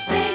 Say,